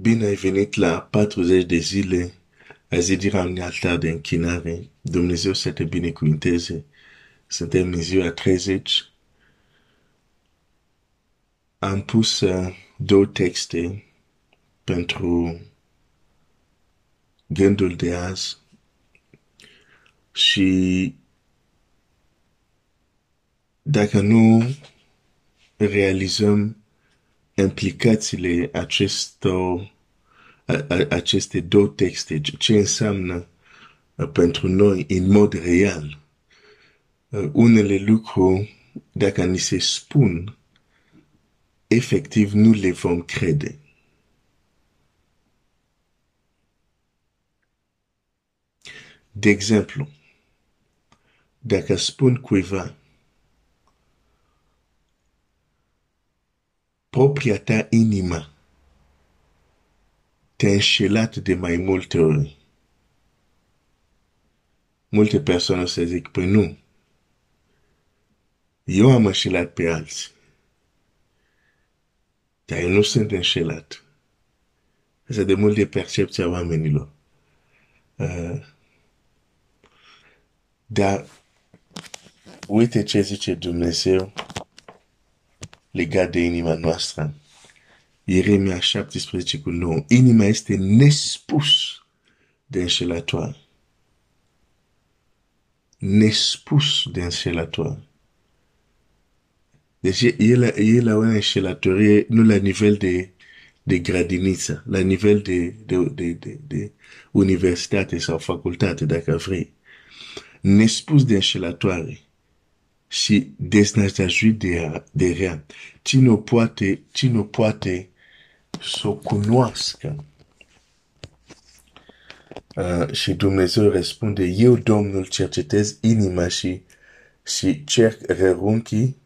Bine ai venit la 40 de zile a zidirea unui altar de închinare. Dumnezeu să te binecuvinteze. Suntem în ziua 30. Am pus uh, două texte pentru gândul de azi și dacă nu realizăm implicațiile acestor, aceste două texte, ce înseamnă pentru noi în mod real. Unele lucruri, dacă ni se spun, efectiv nu le vom crede. De exemplu, dacă spun cuiva, propria ta inima te-a înșelat de mai multe ori. Multe persoane se zic, păi nu, eu am înșelat pe alții, dar eu nu sunt înșelat. Asta de mult de percepția oamenilor. Uh, dar uite ce zice Dumnezeu legat de inima noastră. Ieremia 17 cu 9. Inima este nespus de înșelătoare. Nespus de înșelătoare. Deci e la, e la o înșelătorie nu la nivel de, de grădiniță, la nivel de, de, de, de, de universitate sau facultate, dacă vrei. Nespus de înșelătoare și desnădăjduit de, de rea. Cine poate, cine poate să o cunoască? Uh, și Dumnezeu răspunde, eu, Domnul, cercetez inima și, și cerc rărunchii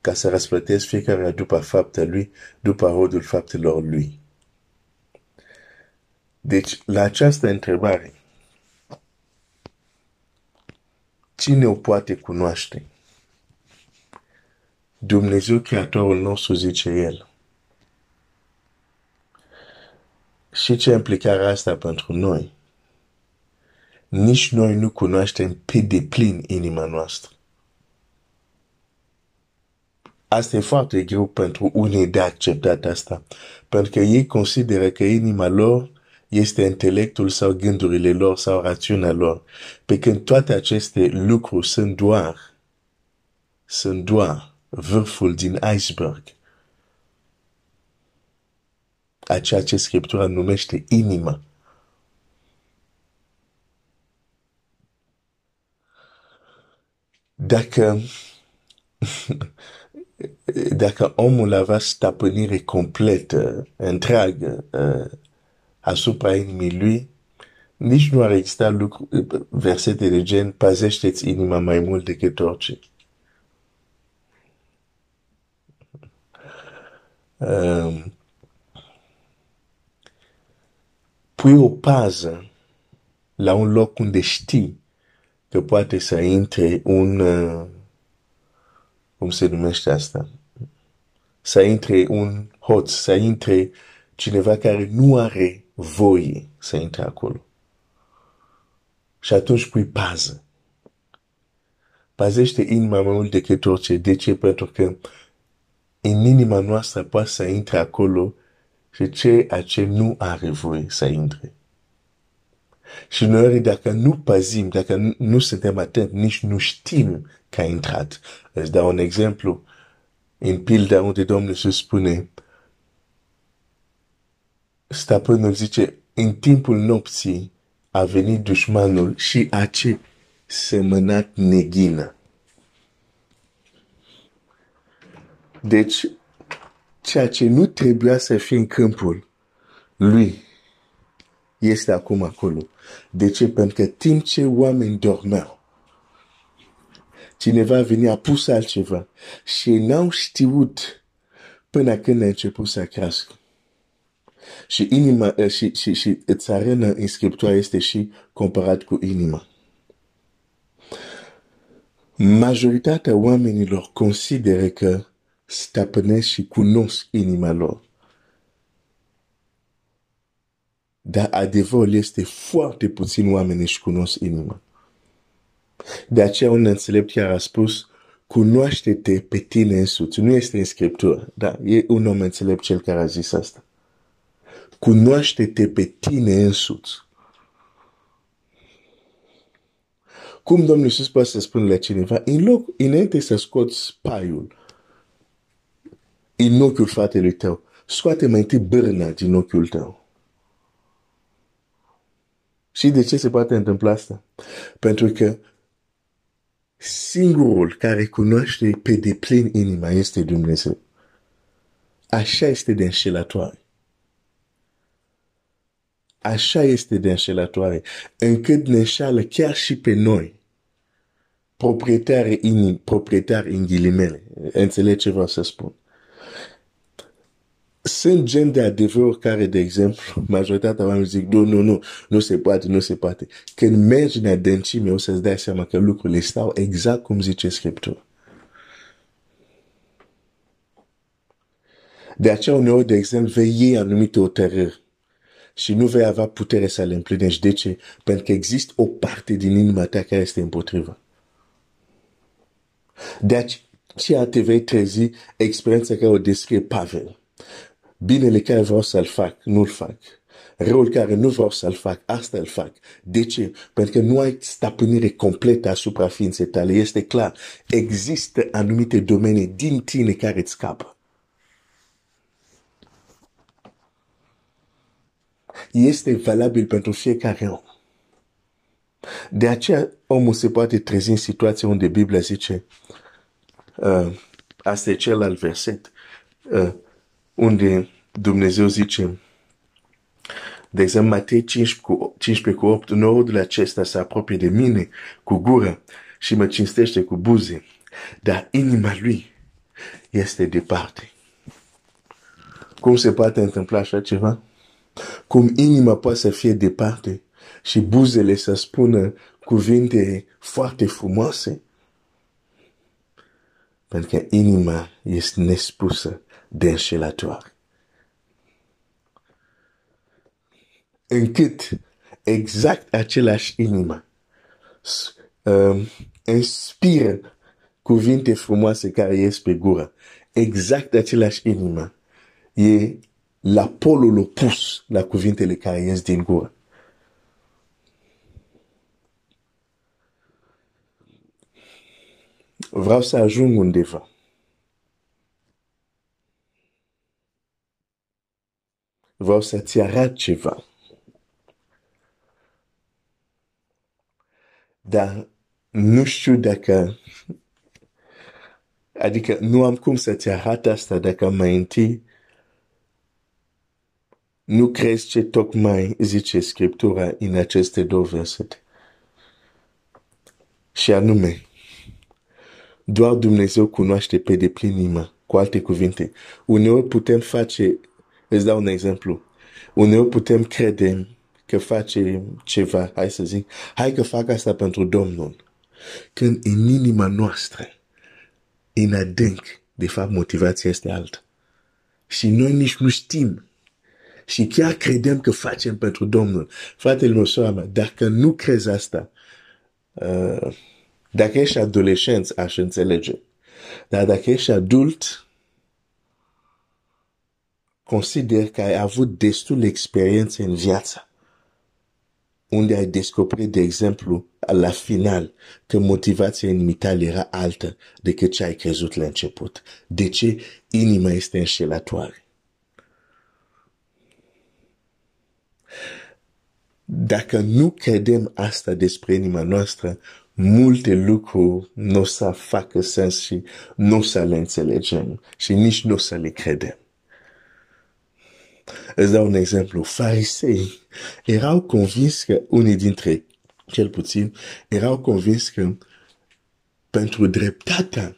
ca să răsplătesc fiecare după fapta lui, după rodul faptelor lui. Deci, la această întrebare, cine o poate cunoaște? Dumnezeu Creatorul nostru zice El. Și ce implicare asta pentru noi? Nici noi nu cunoaștem pe deplin inima noastră. Asta e foarte greu pentru unii de acceptat asta. Pentru că ei consideră că inima lor este intelectul sau gândurile lor sau rațiunea lor. Pe când toate aceste lucruri sunt doar, sunt doar vârful din iceberg a ceea ce Scriptura numește inima. Dacă, dacă omul avea stăpânire completă, întreagă, uh, asupra inimii lui, nici nu ar exista lucru, versete de gen, pazește-ți inima mai mult decât orice. Um, pui o pază la un loc unde știi că poate să intre un, uh, cum se numește asta, să intre un hoț, să intre cineva care nu are voie să intre acolo. Și atunci pui pază. Pazește inima mai mult decât orice. De ce? Pentru că în inima noastră poate să intre acolo și ceea ce nu are voie să intre. Și noi, dacă nu păzim, dacă nu, nu suntem atenți, nici nu știm că a intrat. Îți dau un exemplu. În pilda unde Domnul se spune, stăpânul zice, în timpul nopții a venit dușmanul și a ce semănat neghină. Deci, ceea ce nu trebuia să fie în câmpul lui este acum acolo. De ce? Pentru că timp ce oamenii dormeau, cineva venit a pus altceva și n-au știut până când a început să crească. Și inima, și, și, și țarina în Scriptura este și comparat cu inima. Majoritatea oamenilor consideră că stăpânesc și cunosc inima lor. dar adevărul este foarte puțin oameni își cunosc inima. De aceea un înțelept chiar a spus, cunoaște-te pe tine însuți. Nu este în scriptură, dar e un om înțelept cel care a zis asta. Cunoaște-te pe tine însuți. Cum Domnul Iisus poate să spună la cineva, în loc, înainte să scoți paiul, în ochiul fratelui tău, scoate mai întâi bârna din ochiul tău. Și de ce se poate întâmpla asta? Pentru că singurul care cunoaște pe deplin inima este Dumnezeu. Așa este de înșelătoare. Așa este de înșelătoare, încât ne înșală chiar și pe noi. Proprietari în, proprietari în ghilimele. Înțeleg ce vreau să spun. Sunt gen de adevăr care, de exemplu, majoritatea oamenilor zic, nu, nu, nu, nu se poate, nu se poate. Când mergi în adâncime, o să-ți dai seama că lucrurile stau exact cum zice Scriptura. De aceea, uneori, de exemplu, vei iei anumite hotărâri și nu vei avea putere să le împlinești. De ce? Pentru că există o parte din inima ta care este împotrivă. De aceea te vei trezi experiența care o descrie Pavel. Binele care vreau să-l fac, nu-l fac. Răul care nu vreau să-l fac, asta îl fac. De ce? Pentru că nu ai stăpânire completă asupra ființei tale. Este clar, există anumite domenii din tine care îți scapă. Este valabil pentru fiecare om. De aceea omul se poate trezi în situația unde Biblia zice, uh, asta e celălalt verset, uh, unde Dumnezeu zice, de exemplu, Matei 15 cu, 15 cu 8, norodul acesta se apropie de mine cu gură și mă cinstește cu buze, dar inima lui este departe. Cum se poate întâmpla așa ceva? Cum inima poate să fie departe și buzele să spună cuvinte foarte frumoase? Pentru că inima este nespusă de înșelătoare. Încât exact același inimă um, inspiră cuvinte frumoase care ies pe gură. Exact același inimă e la polul opus la cuvintele care ies din gură. Vreau să ajung undeva. Vreau să-ți arăt ceva. Dar nu știu dacă adică nu am cum să-ți arăt asta dacă mai întâi nu crezi ce tocmai zice Scriptura în aceste două versete. Și anume, doar Dumnezeu cunoaște pe deplin inima. Cu alte cuvinte, uneori putem face, îți dau un exemplu, uneori putem crede că face ceva, hai să zic, hai că fac asta pentru Domnul. Când în inima noastră, în adânc, de fapt, motivația este altă. Și noi nici nu știm. Și chiar credem că facem pentru Domnul. Fratele meu, sora mea, dacă nu crezi asta, uh, dacă ești adolescent, aș înțelege. Dar dacă ești adult, consider că ai avut destul experiență în viață unde ai descoperit, de exemplu, la final, că motivația inimitale era altă decât ce ai crezut la început. De ce? Inima este înșelătoare. Dacă nu credem asta despre inima noastră, multe lucruri nu o să facă sens și nu o să le înțelegem și nici nu o să le credem. Îți dau un exemplu. Farisei erau convins că unii dintre, cel puțin, erau convins că pentru dreptatea,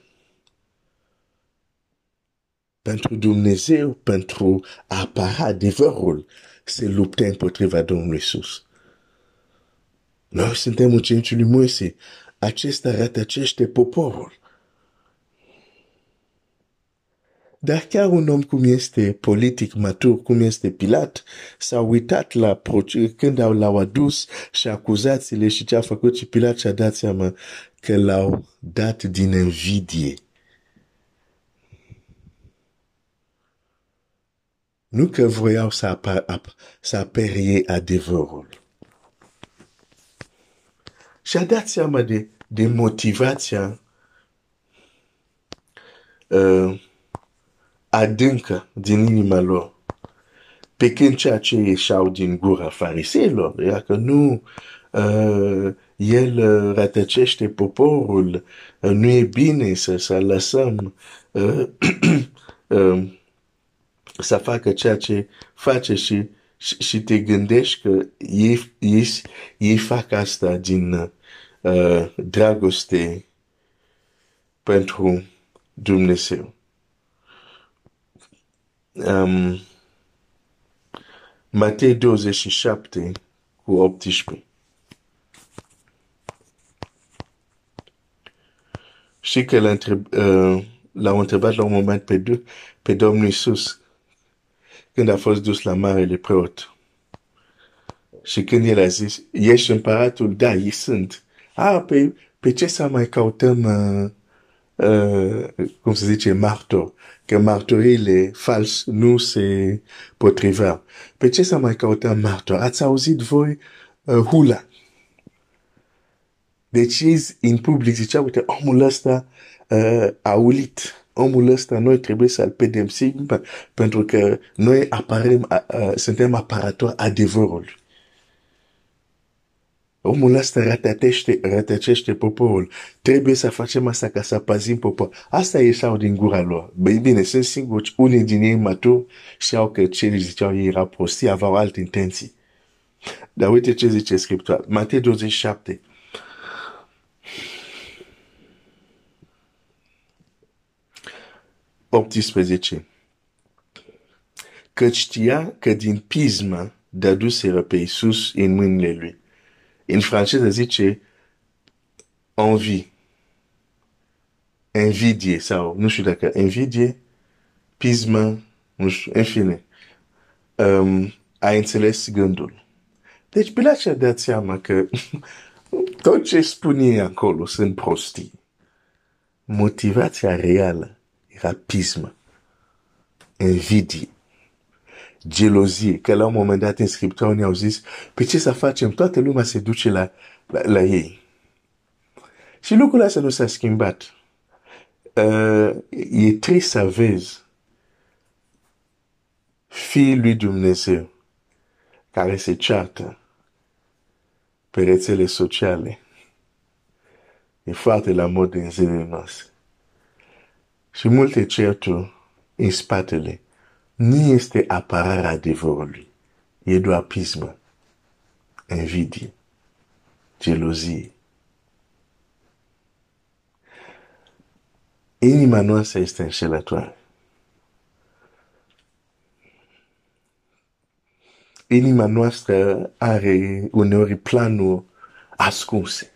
pentru Dumnezeu, pentru a apăra adevărul, se lupte împotriva Domnului Iisus. Noi suntem ucenicii lui Moise. Acesta rătăcește poporul. Dar chiar un om cum este politic matur, cum este Pilat, s-a uitat la când au, l-au adus și acuzațiile și ce a făcut și Pilat și-a dat seama că l-au dat din invidie. Nu că voiau să, apar, ap, să aperie adevărul. Și-a dat seama de, de motivația uh, adâncă din inima lor. Pe când ceea ce ieșeau din gura fariseilor era că nu uh, el uh, rătăcește poporul, uh, nu e bine să, să lăsăm uh, uh, să facă ceea ce face și, și, și te gândești că ei, ei, ei fac asta din uh, dragoste pentru Dumnezeu. Um, Matei 27 cu 18. Și că l-a, întreb, uh, l-au întrebat la un moment pe, pe Domnul Iisus când a fost dus la marele preot. Și când el a zis, ești împăratul? Da, ei sunt. A, pe, pe ce să mai căutăm, uh, uh, cum se zice, martor? Că martorile fals nu se potriveau. Pe ce să mai căutăm martor? Ați auzit voi uh, hula? Deci în public zicea, uite, omul ăsta uh, a ulit omul ăsta noi trebuie să-l pedepsim pentru că noi aparem, uh, suntem aparatori adevărului. Omul ăsta rătăcește, rătăcește poporul. Trebuie să facem asta ca să pazim poporul. Asta ieșeau din gura lor. Băi bine, sunt singuri, unii din ei maturi știau că ce le ziceau ei era prostii, aveau alte intenții. Dar uite ce zice Scriptura. Matei 27. 18. Că știa că din pismă dăduseră pe Iisus în mâinile lui. În franceză zice envie, invidie sau nu știu dacă invidie, pismă, nu știu, în fine. Um, a înțeles gândul. Deci Pilat și-a dat seama că tot ce spune acolo sunt prostii. Motivația reală rapisme, invidie, gelozie, că la un moment dat în scriptură unii au zis, pe ce să facem? Toată lumea se duce la, la, la ei. Și lucrul ăsta nu s-a schimbat. Uh, e trist să vezi fiii lui Dumnezeu care se ceartă pe rețele sociale. E foarte la mod în zilele noastre. Și multe certuri în spatele nu este apărarea adevărului. E doar pismă, invidie, gelozie. Inima noastră este înșelătoare. Inima noastră are uneori planuri ascunse.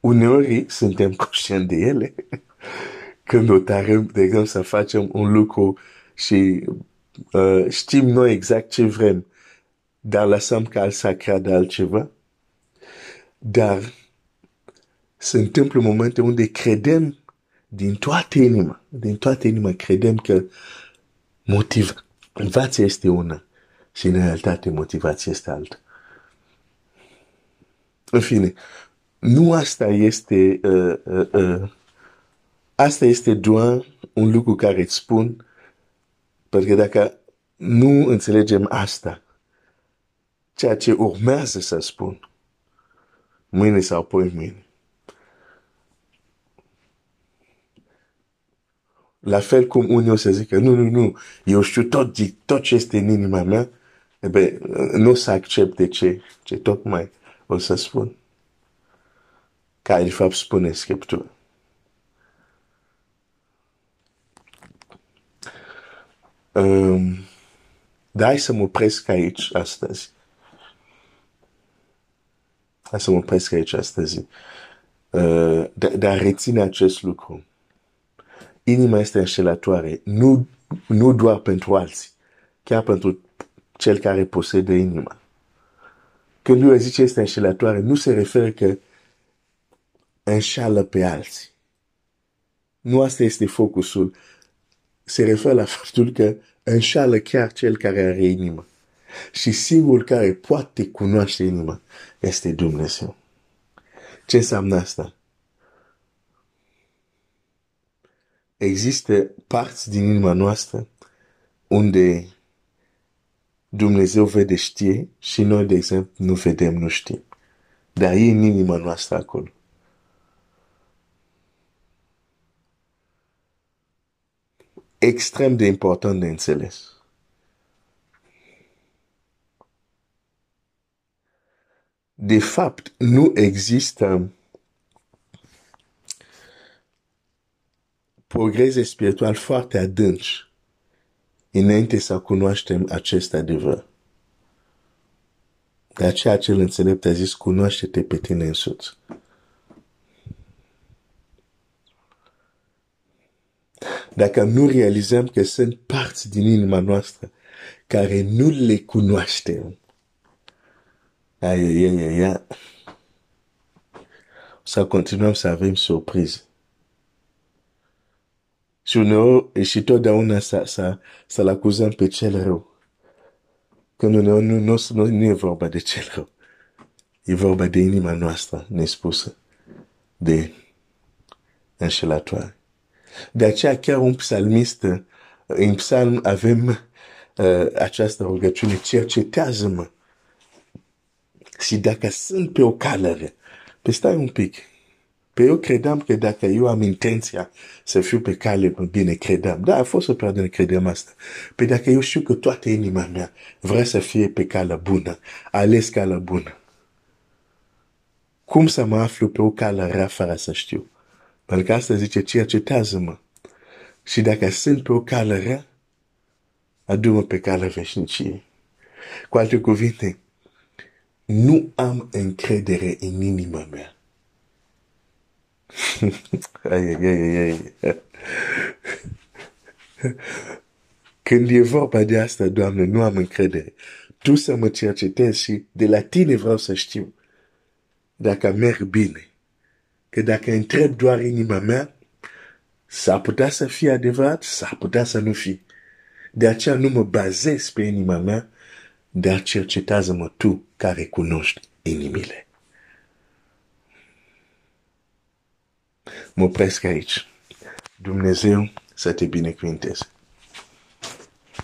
Uneori suntem conștienți de ele, când hotărâm, de exemplu, să facem un lucru și uh, știm noi exact ce vrem, dar lăsăm ca al să creadă altceva. Dar se întâmplă momente unde credem din toată inima, din toată inima credem că motivația este una și în realitate motivația este alta. În fine, nu asta este uh, uh, uh, Asta este doar un lucru care îți spun, pentru că dacă nu înțelegem asta, ceea ce urmează să spun, mâine sau apoi mâine. La fel cum unii o să zică, nu, nu, nu, eu știu tot, tot ce este în inima mea, e bine, nu o să accepte ce, ce tocmai o să spun. Care de fapt spune Scriptura. Dar hai să mă opresc aici astăzi. Hai să mă opresc aici astăzi. Uh, dar, dar reține acest lucru. inima este înșelătoare, nu, nu doar pentru alții, chiar pentru cel care posede inima. Când eu zice este înșelătoare, nu se referă că înșală pe alții. Nu asta este focusul. Se referă la faptul că înșală chiar cel care are inima. Și singurul care poate cunoaște inima este Dumnezeu. Ce înseamnă asta? Există parți din inima noastră unde Dumnezeu vede știe și noi, de exemplu, nu vedem, nu știm. Dar e în inima noastră acolo. Extrem de important de înțeles. De fapt, nu există progrese spiritual foarte adânci înainte să cunoaștem acest adevăr. De aceea cel înțelept a zis, cunoaște-te pe tine însuți. Dacă nu realizăm că sunt parți din inima noastră care nu le cunoaștem, ai, ai, ai, ai, ai, să continuăm să avem surprize. Și uneori, și totdeauna să, să, să-l acuzăm pe cel rău. Când uneori nu, nu, nu, nu e vorba de cel rău. E vorba de inima noastră nespusă, de înșelătoare. De aceea chiar un psalmist, în psalm avem uh, această rugăciune, cercetează-mă. Și dacă sunt pe o calere, pe stai un pic, pe eu credeam că dacă eu am intenția să fiu pe cale bine, credeam. Da, a fost să pierdem, credeam asta. Pe dacă eu știu că toată inima mea vrea să fie pe calea bună, ales calea bună. Cum să mă aflu pe o cale rea fără să știu? Pentru că asta zice, cercetează-mă. Și dacă sunt pe o cale rea, adu-mă pe calea veșniciei. Cu alte cuvinte, nu am încredere în inima mea ai, ai, ai, ai. Când e vorba de asta, Doamne, nu am încredere. Tu să mă cercetezi și de la tine vreau să știu dacă merg bine. Că dacă întreb doar inima mea, s-ar putea să fie adevărat, s-ar putea să nu fie. De aceea nu mă bazez pe inima mea, dar cercetează-mă tu care cunoști inimile. Mă opresc aici. Dumnezeu să te binecuvinteze.